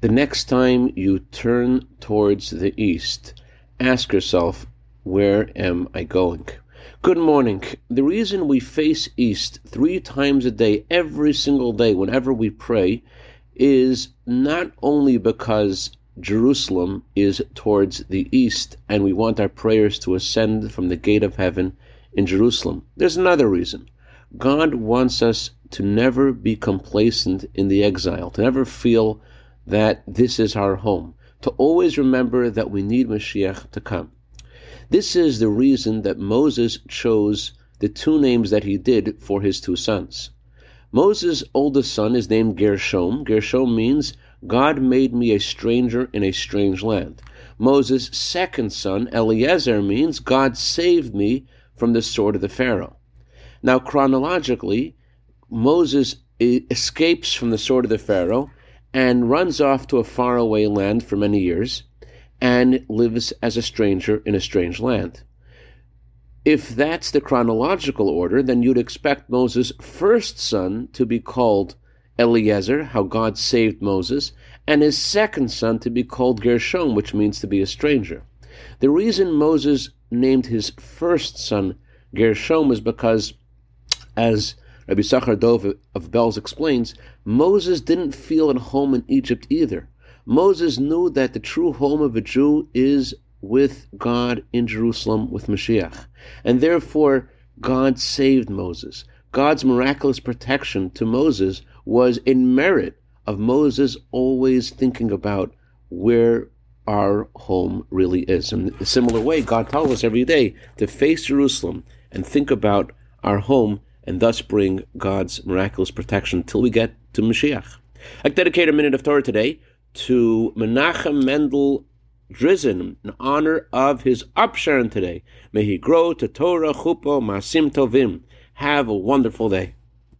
the next time you turn towards the east, ask yourself, where am I going? Good morning. The reason we face east three times a day, every single day, whenever we pray, is not only because Jerusalem is towards the east and we want our prayers to ascend from the gate of heaven in Jerusalem. There's another reason. God wants us to never be complacent in the exile, to never feel that this is our home, to always remember that we need Mashiach to come. This is the reason that Moses chose the two names that he did for his two sons. Moses' oldest son is named Gershom. Gershom means God made me a stranger in a strange land. Moses' second son, Eliezer, means God saved me from the sword of the Pharaoh. Now, chronologically, Moses escapes from the sword of the Pharaoh and runs off to a faraway land for many years and lives as a stranger in a strange land. If that's the chronological order, then you'd expect Moses' first son to be called Eliezer, how God saved Moses, and his second son to be called Gershom, which means to be a stranger. The reason Moses named his first son Gershom is because, as Rabbi Sachar Dov of Belz explains, Moses didn't feel at home in Egypt either. Moses knew that the true home of a Jew is with God in Jerusalem with Mashiach. And therefore, God saved Moses. God's miraculous protection to Moses was in merit of Moses always thinking about where our home really is. In a similar way, God tells us every day to face Jerusalem and think about our home and thus bring God's miraculous protection till we get to Mashiach. I dedicate a minute of Torah today to Menachem Mendel Drizin in honor of his upsherin today. May he grow to Torah, Chuppah, Maasim Tovim. Have a wonderful day.